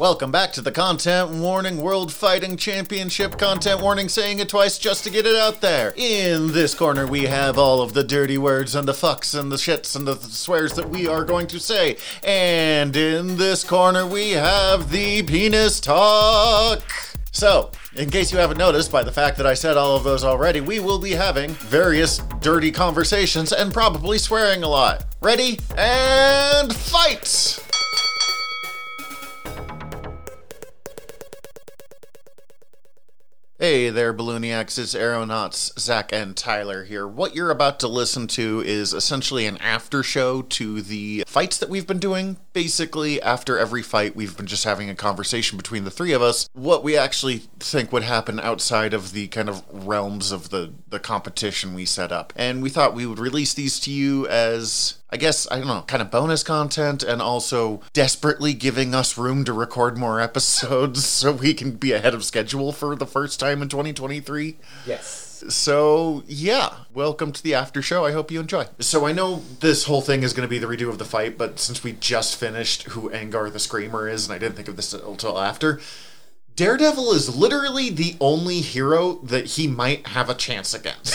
Welcome back to the Content Warning World Fighting Championship. Content warning saying it twice just to get it out there. In this corner, we have all of the dirty words and the fucks and the shits and the swears that we are going to say. And in this corner, we have the penis talk. So, in case you haven't noticed by the fact that I said all of those already, we will be having various dirty conversations and probably swearing a lot. Ready? And fight! Hey there, Ballooniacs. It's Aeronauts, Zach and Tyler here. What you're about to listen to is essentially an after show to the fights that we've been doing. Basically, after every fight, we've been just having a conversation between the three of us. What we actually think would happen outside of the kind of realms of the, the competition we set up. And we thought we would release these to you as I guess, I don't know, kind of bonus content and also desperately giving us room to record more episodes so we can be ahead of schedule for the first time in 2023. Yes. So, yeah, welcome to the after show. I hope you enjoy. So, I know this whole thing is going to be the redo of the fight, but since we just finished who Angar the Screamer is, and I didn't think of this until after, Daredevil is literally the only hero that he might have a chance against.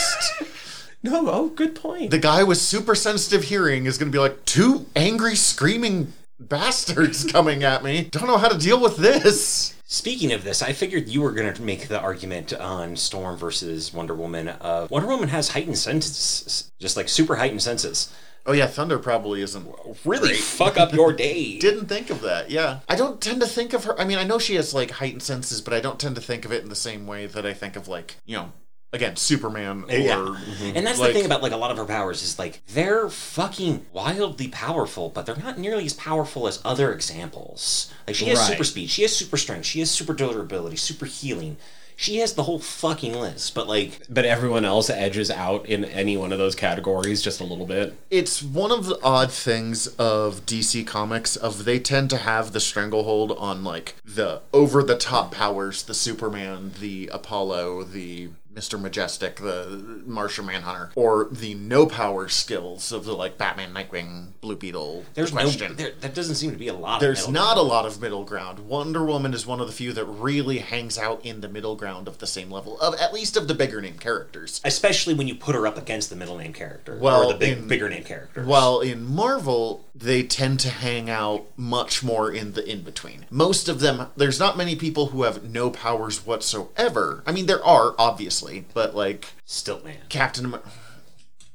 No, oh, good point. the guy with super sensitive hearing is going to be like, two angry, screaming bastards coming at me. Don't know how to deal with this. Speaking of this, I figured you were going to make the argument on Storm versus Wonder Woman. Uh, Wonder Woman has heightened senses, just like super heightened senses. Oh, yeah, Thunder probably isn't. Really great. fuck up your day. Didn't think of that, yeah. I don't tend to think of her. I mean, I know she has, like, heightened senses, but I don't tend to think of it in the same way that I think of, like, you know, again, Superman or. Yeah. And that's Like- the thing about like a lot of her powers is like they're fucking wildly powerful, but they're not nearly as powerful as other examples. Like she has Right. super speed, she has super strength, she has super durability, super healing. She has the whole fucking list, but like but everyone else edges out in any one of those categories just a little bit. it's one of the odd things of DC Comics of they tend to have the stranglehold on like the over the top powers, the Superman, the Apollo, the Mr. Majestic, the Martian Manhunter, or the no power skills of the like Batman, Nightwing, Blue Beetle. there's no question. there, that doesn't seem to be a lot. There's not a lot of middle ground. Wonder Woman is one of the few that really hangs out in the middle ground of the same level of at least of the bigger name characters. especially when you put her up against the middle name character Well, or the big in- bigger name character. Well, in Marvel, they tend to hang out much more in the in between. Most of them, there's not many people who have no powers whatsoever. I mean, there are, obviously, but like Stilt man. Captain Amer-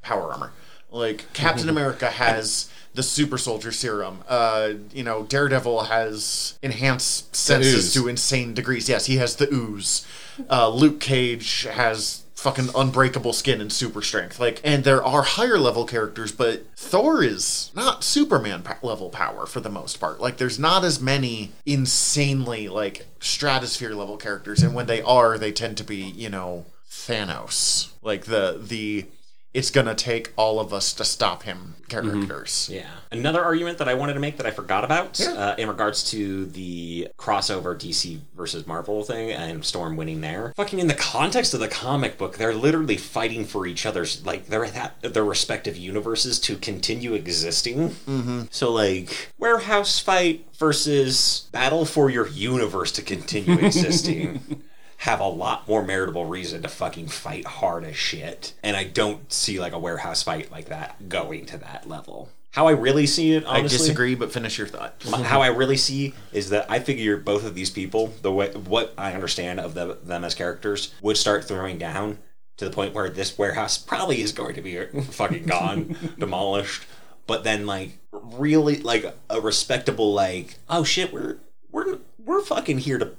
Power Armor. Like, Captain America has the super soldier serum. Uh, you know, Daredevil has enhanced senses to insane degrees. Yes, he has the ooze. Uh, Luke Cage has fucking unbreakable skin and super strength. Like, and there are higher level characters, but Thor is not Superman level power for the most part. Like, there's not as many insanely like stratosphere level characters, and when they are, they tend to be, you know, Thanos. Like the the it's gonna take all of us to stop him characters. Yeah. Another argument that I wanted to make that I forgot about uh, in regards to the crossover DC versus Marvel thing and Storm winning there. Fucking in the context of the comic book, they're literally fighting for each other's like their their respective universes to continue existing. Mm-hmm. So like warehouse fight versus battle for your universe to continue existing. have a lot more meritable reason to fucking fight hard as shit. And I don't see like a warehouse fight like that going to that level. How I really see it, honestly, I disagree, but finish your thought. How I really see is that I figure both of these people, the way what I understand of the, them as characters, would start throwing down to the point where this warehouse probably is going to be fucking gone, demolished. But then, like, really, like a respectable, like, oh shit, we're we're we're fucking here to,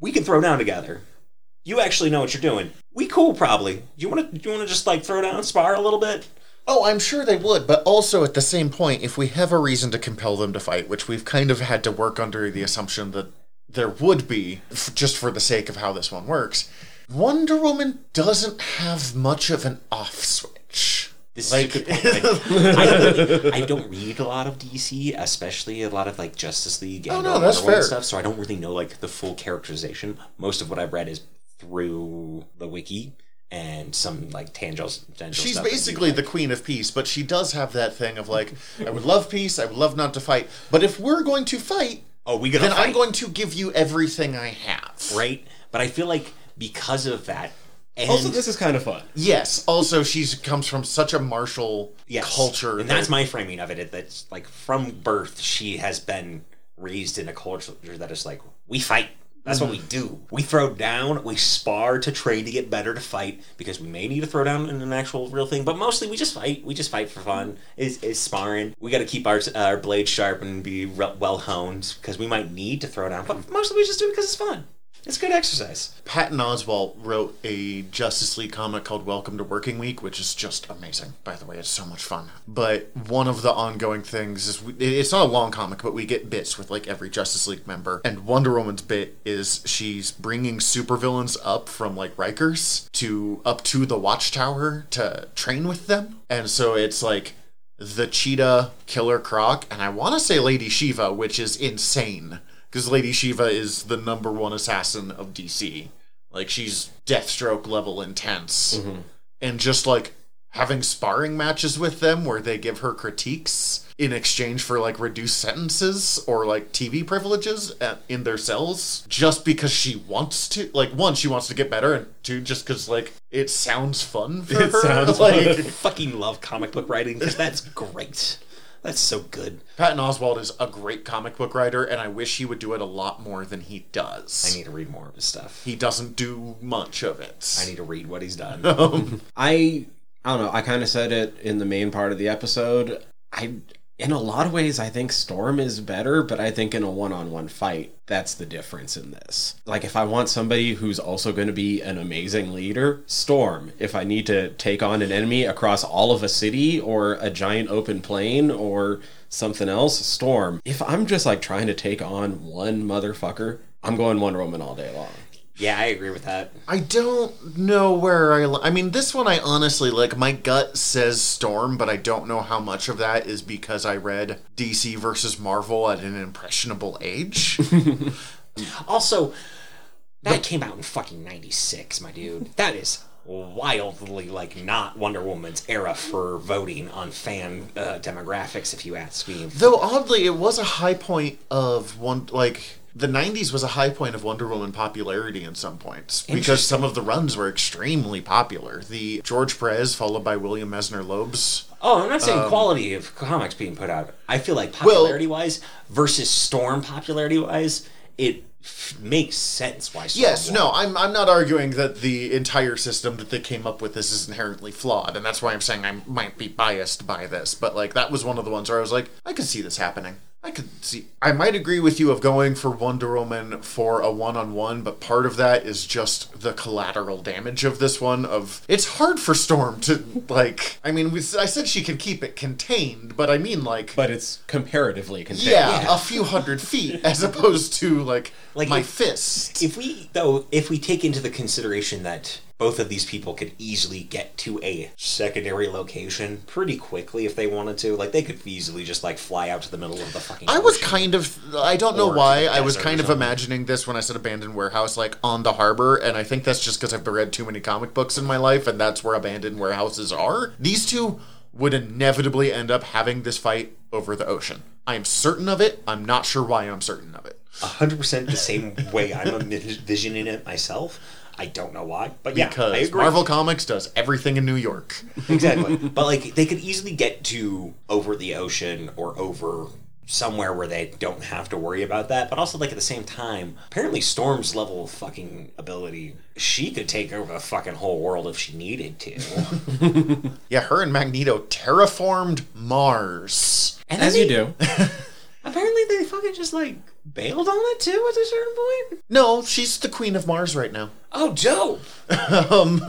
we can throw down together. You actually know what you're doing. We cool, probably. You want to? You want to just like throw down, spar a little bit? Oh, I'm sure they would, but also at the same point, if we have a reason to compel them to fight, which we've kind of had to work under the assumption that there would be, f- just for the sake of how this one works, Wonder Woman doesn't have much of an off switch. This Like- is a good point. Like, I, don't really, I don't read a lot of DC, especially a lot of like Justice League oh, and Oh, no, Wonder that's Woman fair. stuff. So I don't really know like the full characterization. Most of what I've read is through the wiki and some like tangible. tangible She's stuff basically the queen of peace, but she does have that thing of like, I would love peace, I would love not to fight, but if we're going to fight, oh, we gotta then I'm going to give you everything I have. right? But I feel like because of that, and Also, this is kind of fun. Yes. Also, she's comes from such a martial yes, culture. and that- that's my framing of it. it- That's like from birth, she has been raised in a culture that is like we fight. That's what mm-hmm. we do. We throw down, we spar to train to get better to fight because we may need to throw down in an actual real thing, but mostly we just fight. We just fight for fun. Is is sparring. We got to keep our our blades sharp and be re- well honed because we might need to throw down, but mostly we just do it because it's fun. It's good exercise. Patton Oswalt wrote a Justice League comic called Welcome to Working Week, which is just amazing. By the way, it's so much fun. But one of the ongoing things is we, it's not a long comic, but we get bits with like every Justice League member. And Wonder Woman's bit is she's bringing supervillains up from like Rikers to up to the Watchtower to train with them. And so it's like the Cheetah, Killer Croc, and I want to say Lady Shiva, which is insane because Lady Shiva is the number one assassin of DC. Like she's Deathstroke level intense, mm-hmm. and just like having sparring matches with them where they give her critiques in exchange for like reduced sentences or like TV privileges at, in their cells, just because she wants to. Like one, she wants to get better, and two, just because like it sounds fun for It her. sounds like I fucking love comic book writing because that's great. That's so good. Patton Oswalt is a great comic book writer, and I wish he would do it a lot more than he does. I need to read more of his stuff. he doesn't do much of it. I need to read what he's done. I I don't know. I kind of said it in the main part of the episode. I in a lot of ways I think Storm is better, but I think in a one-on-one fight, that's the difference in this. Like if I want somebody who's also going to be an amazing leader, Storm. If I need to take on an enemy across all of a city or a giant open plain or something else, Storm. If I'm just like trying to take on one motherfucker, I'm going Wonder Woman all day long. Yeah, I agree with that. I don't know where I. li- I mean, this one I honestly like. My gut says Storm, but I don't know how much of that is because I read DC versus Marvel at an impressionable age. Also, that came out in fucking 96, my dude. That is wildly, like, not Wonder Woman's era for voting on fan uh, demographics, if you ask me. Though oddly, it was a high point of one like. The 90s was a high point of Wonder Woman popularity in some points because some of the runs were extremely popular. The George Perez, followed by William Messner-Loebs Oh, I'm not Um, saying quality of comics being put out. I feel like popularity wise versus Storm popularity wise, it f- makes sense why Storm Yes, won. no, I'm I'm not arguing that the entire system that they came up with this is inherently flawed, and that's why I'm saying I might be biased by this. But like that was one of the ones where I was like, I could see this happening. I could see. I might agree with you of going for Wonder Woman for a one-on-one, but part of that is just the collateral damage of this one. Of it's hard for Storm to like. I mean, we, I said she can keep it contained, but I mean like. But it's comparatively contained. yeah, Yeah. a few hundred feet as opposed to like, Like my if- fist. If we though, if we take into the consideration that both of these people could easily get to a secondary location pretty quickly if they wanted to, like they could easily just like fly out to the middle of the fucking. I was kind of I don't know why I was kind of imagining this when I said abandoned warehouse like on the harbor and I think that's just because I've read too many comic books in my life and that's where abandoned warehouses are. These two would inevitably end up having this fight over the ocean. I am certain of it. I'm not sure why I'm certain of it. Hundred percent the same way I'm envisioning it myself. I don't know why, but yeah, I Because agree. Marvel Comics does everything in New York. exactly. but like they could easily get to over the ocean or over somewhere where they don't have to worry about that. But also like at the same time, apparently Storm's level of fucking ability, she could take over the fucking whole world if she needed to. Yeah, her and Magneto terraformed Mars. And As then you do. Apparently they fucking just like bailed on it too at a certain point. No, she's the queen of Mars right now. Oh, Joe. Um,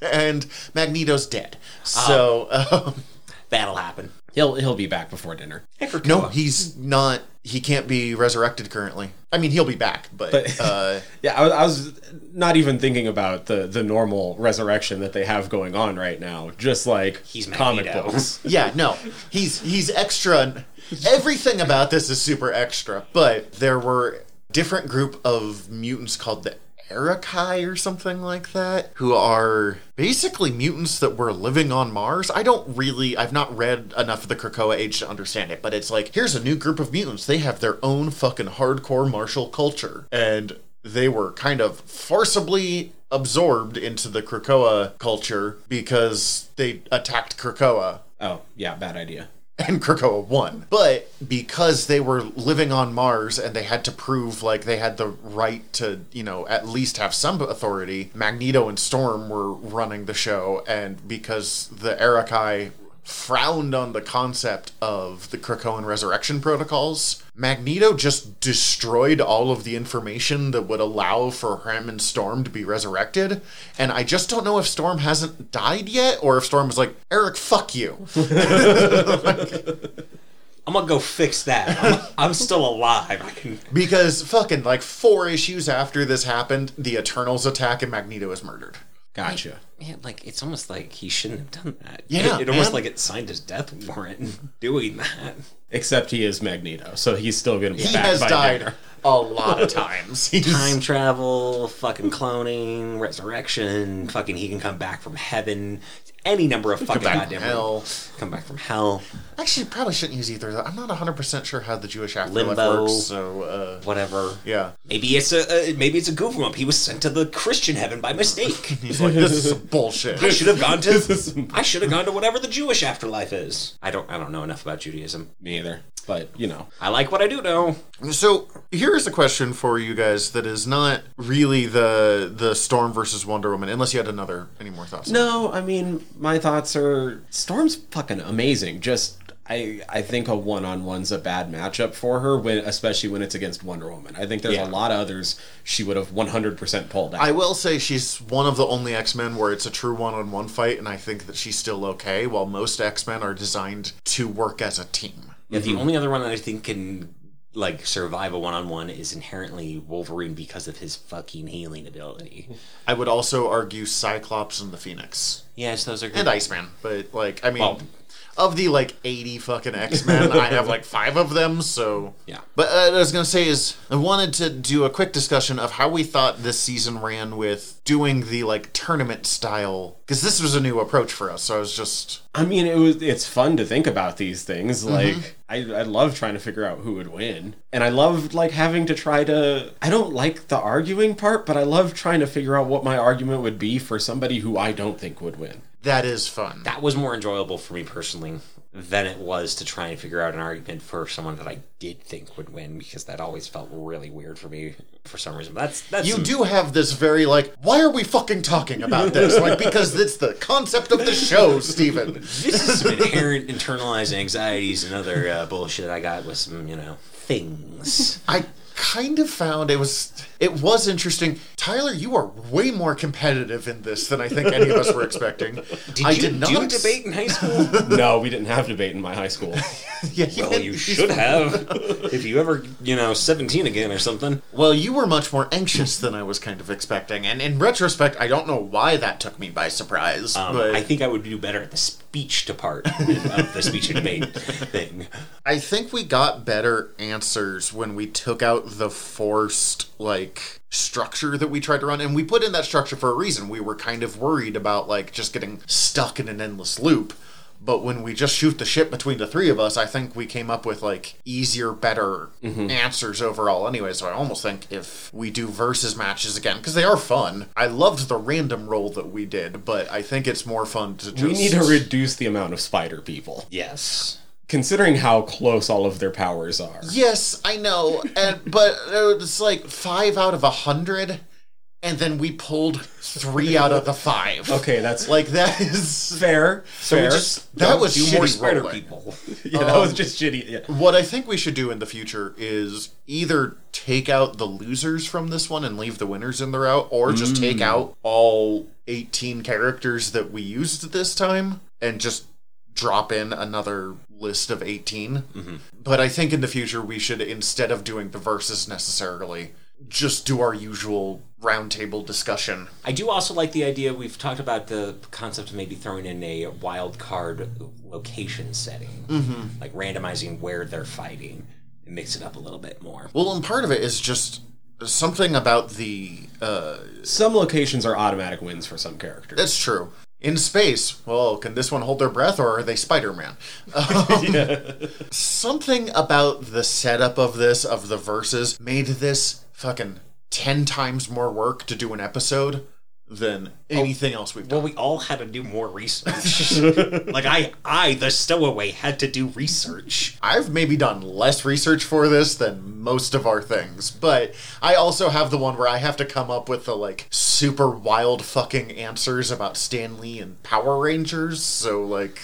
and Magneto's dead. So, um, That'll happen. He'll he'll be back before dinner. No, he's not. He can't be resurrected currently. I mean, he'll be back, but, But- uh, Yeah, I, was- I was not even thinking about the the normal resurrection that they have going on right now. Just like He's comic Magneto. books. yeah, no, he's he's extra. Everything about this is super extra. But there were different group of mutants called the Arakkii or something like that, who are basically mutants that were living on Mars. I don't really, I've not read enough of the Krakoa Age to understand it, but it's like, here's a new group of mutants. They have their own fucking hardcore martial culture. And they were kind of forcibly absorbed into the Krakoa culture because they attacked Krakoa Oh, yeah, bad idea. and Krakoa won. But because they were living on Mars and they had to prove like they had the right to, you know, at least have some authority, Magneto and Storm were running the show, and because the Arakkii frowned on the concept of the Krakoan resurrection protocols, Magneto just destroyed all of the information that would allow for him and Storm to be resurrected. And I just don't know if Storm hasn't died yet or if Storm was like, Erik, fuck you. I'm gonna go fix that. I'm, I'm still alive. I can. Because fucking like four issues after this happened, the Eternals attack and Magneto is murdered. Gotcha. Man, like it's almost like he shouldn't have done that. Yeah, it, it almost like it signed his death warrant doing that. Except he is Magneto, so he's still going to be He has by died dinner. a lot of times. Time travel, fucking cloning, resurrection, fucking he can come back from heaven, any number of fucking back goddamn from hell. come back from hell, Actually, you probably shouldn't use either of that. I'm not 100% sure how the Jewish afterlife Limbo. works, so, uh, whatever. yeah. Maybe it's a uh, maybe it's a goof up. He was sent to the Christian heaven by mistake. He's like, this is some bullshit. I should have gone to I should have gone to whatever the Jewish afterlife is. I don't I don't know enough about Judaism. Me either. But, you know. I like what I do know. So here's a question for you guys that is not really the the Storm versus Wonder Woman, unless you had another any more thoughts. No, I mean, my thoughts are Storm's fucking amazing. Just I I think a one on one's a bad matchup for her when especially when it's against Wonder Woman. I think there's Yeah. a lot of others she would have 100% pulled out. I will say she's one of the only X Men where it's a true one on one fight, and I think that she's still okay, while most X Men are designed to work as a team. Yeah, the mm-hmm. only other one that I think can like survive a one on one is inherently Wolverine because of his fucking healing ability. I would also argue Cyclops and the Phoenix. Yes, those are good. And Iceman. But, like, I mean, Well- of the, like, 80 fucking X Men, I have, like, five of them, so. Yeah. But uh, what I was to say is, I wanted to do a quick discussion of how we thought this season ran with doing the, like, tournament style. Because this was a new approach for us, so I was just. I mean, it was it's fun to think about these things. Like I I love trying to figure out who would win. And I love like having to try to I don't like the arguing part, but I love trying to figure out what my argument would be for somebody who I don't think would win. That is fun. that was more enjoyable for me personally than it was to try and figure out an argument for someone that I did think would win because that always felt really weird for me for some reason. That's that's You some- do have this very like, why are we fucking talking about this? Like because it's the concept of the show, Steven. This is some inherent internalized anxieties and other uh, bullshit I got with some, you know, things. I kind of found it was it was interesting. Tyler, you are way more competitive in this than I think any of us were expecting. Did I you did not do ex- debate in high school? no, we didn't have debate in my high school. Yeah, he well, did- you should have. if you ever, you know, 17 again or something. Well, you were much more anxious than I was kind of expecting, and in retrospect, I don't know why that took me by surprise. Um, but I think I would do better at the speech department of the speech and debate thing. I think we got better answers when we took out the forced like structure that we tried to run and we put in that structure for a reason. We were kind of worried about like just getting stuck in an endless loop. But when we just shoot the shit between the three of us, I think we came up with like easier, better mm-hmm. answers overall anyway. So I almost think if we do versus matches again, because they are fun. I loved the random roll that we did, but I think it's more fun to just we need to reduce the amount of spider people. Yes. Considering how close all of their powers are. Yes, I know, and but uh, it's like five out of a hundred, and then we pulled three out of the five. Okay, that's like that is fair. So fair. we just That was do more spider rolling. people. yeah, that was um, just shitty. Yeah. what I think we should do in the future is either take out the losers from this one and leave the winners in the route, or just take mm. out all eighteen characters that we used this time and just drop in another list of 18 mm-hmm. but i think in the future we should instead of doing the verses necessarily just do our usual roundtable discussion I do also like the idea we've talked about the concept of maybe throwing in a wild card location setting, mm-hmm. like randomizing where they're fighting and mix it up a little bit more. well and part of it is just something about the uh, Some locations are automatic wins for some characters. That's true. In space, well, can this one hold their breath or are they Spider Man? Something about the setup of this, of the verses, made this fucking 10 times more work to do an episode than oh, anything else we've done. Well, we all had to do more research. like I, I, the stowaway, had to do research. I've maybe done less research for this than most of our things, but I also have the one where I have to come up with the like super wild fucking answers about Stanley and Power Rangers. So like,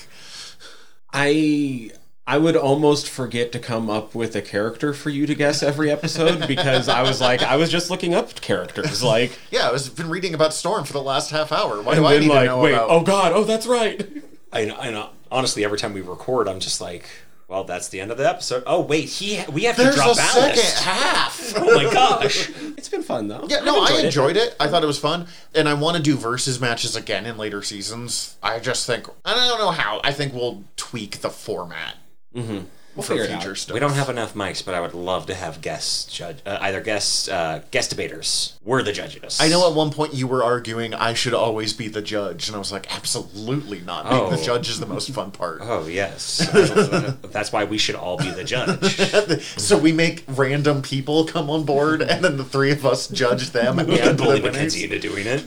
I I would almost forget to come up with a character for you to guess every episode because I was like I was just looking up characters like yeah, I was been reading about Storm for the last half hour. Why do I then need to know wait about? oh god oh that's right I, I know. Honestly, every time we record, I'm just like, well, that's the end of the episode. Oh wait, he, we have to There's drop a second half. Oh my gosh. it's been fun though Yeah, no, I enjoyed it. enjoyed it. I thought it was fun, and I want to do versus matches again in later seasons. I just think I don't know how. I think we'll tweak the format mm-hmm. we'll for figure it future out stuff. We don't have enough mics, but I would love to have guests judge, uh, either guest uh, guest debaters. We're the judges. I know at one point you were arguing I should always be the judge, and I was like, absolutely not. Being Oh. the judge is the most fun part. Oh yes, that's why we should all be the judge. so we make random people come on board, and then the three of us judge them and and the bully winners. Mackenzie into doing it.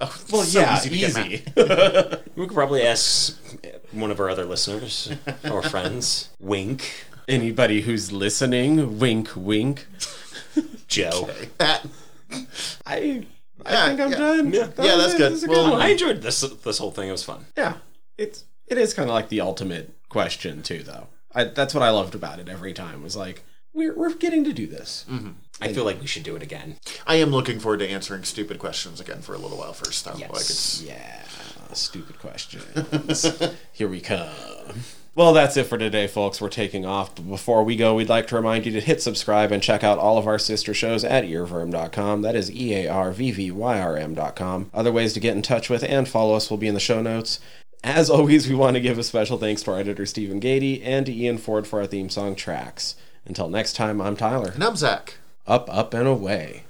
Oh, well so yeah easy easy. We could probably ask one of our other listeners or friends, Wink, anybody who's listening wink wink Joe. That- I I Yeah, think I'm yeah. done Yeah. That Yeah, that's it. good. This Well, one. I enjoyed this this whole thing. It was fun. yeah it's it is kind of like the ultimate question too though I, that's what I loved about it every time was like we're we're getting to do this mm-hmm. I feel like we should do it again. I am looking forward to answering stupid questions again for a little while first. Though. Yes. Like it's Yeah, stupid questions. Here we come. Well, that's it for today, folks. We're taking off. But before we go, we'd like to remind you to hit subscribe and check out all of our sister shows at earwyrm.com. That is E A R V V Y R M.com. Other ways to get in touch with and follow us will be in the show notes. As always, we want to give a special thanks to our editor, Stephen Gady, and to Ian Ford for our theme song tracks. Until next time, I'm Tyler. and I'm Zach. Up, up, and away.